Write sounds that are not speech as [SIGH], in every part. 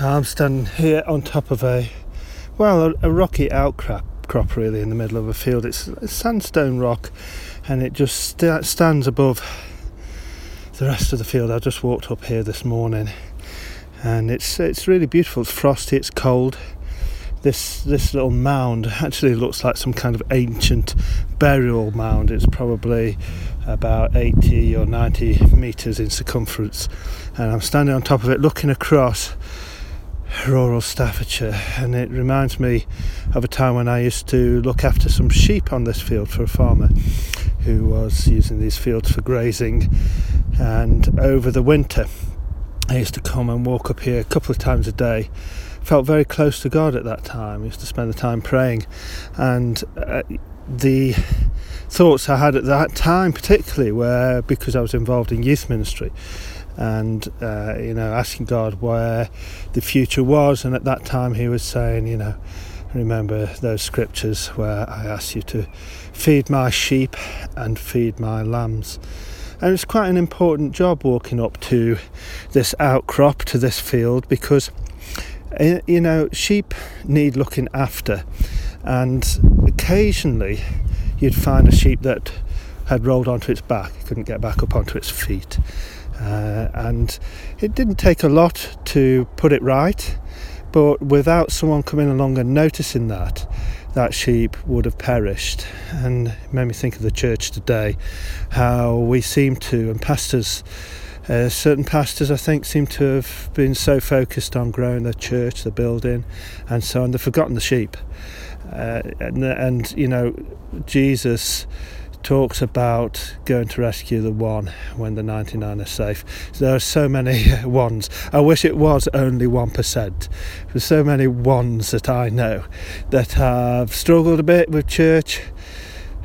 I'm standing here on top of a, well, a, a rocky outcrop crop really in the middle of a field. It's sandstone rock and it just st- stands above the rest of the field. I just walked up here this morning and it's it's really beautiful. It's frosty, it's cold. This this little mound actually looks like some kind of ancient burial mound. It's probably about 80 or 90 meters in circumference and I'm standing on top of it looking across rural Staffordshire, and it reminds me of a time when I used to look after some sheep on this field for a farmer who was using these fields for grazing. And over the winter, I used to come and walk up here a couple of times a day. Felt very close to God at that time. I used to spend the time praying, and uh, the thoughts I had at that time, particularly, were because I was involved in youth ministry and uh, you know asking God where the future was. And at that time, He was saying, you know, remember those scriptures where I asked you to feed my sheep and feed my lambs. And it's quite an important job walking up to this outcrop, to this field, because eh, you know sheep need looking after, and occasionally you'd find a sheep that had rolled onto its back, couldn't get back up onto its feet. Uh, and it didn't take a lot to put it right, but without someone coming along and noticing that, that sheep would have perished. And it made me think of the church today, how we seem to, and pastors, uh, certain pastors I think seem to have been so focused on growing the church, the building, and so on, they've forgotten the sheep. Uh, and, and, you know, Jesus talks about going to rescue the one when the 99 are safe. There are so many [LAUGHS] ones. I wish it was only 1%. There's so many ones that I know that have struggled a bit with church,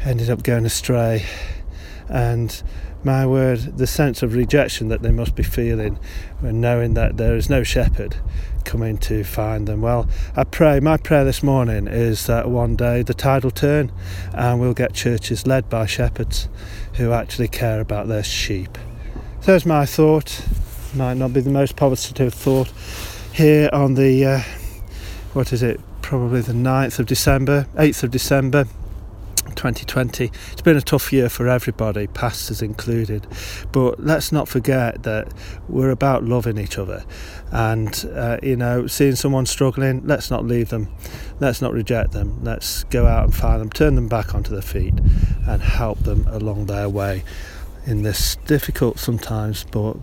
ended up going astray, and my word, the sense of rejection that they must be feeling when knowing that there is no shepherd coming to find them. Well, I pray, my prayer this morning is that one day the tide will turn and we'll get churches led by shepherds who actually care about their sheep. So There's my thought. Might not be the most positive thought here on the, uh, what is it, probably the 9th of December, 8th of December 2020. It's been a tough year for everybody, pastors included. But let's not forget that we're about loving each other. And, uh, you know, seeing someone struggling, let's not leave them. Let's not reject them. Let's go out and find them, turn them back onto their feet, and help them along their way in this difficult sometimes, but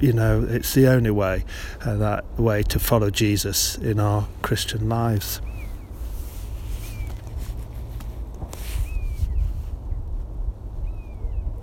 you know, it's the only way, uh, that way to follow Jesus in our Christian lives.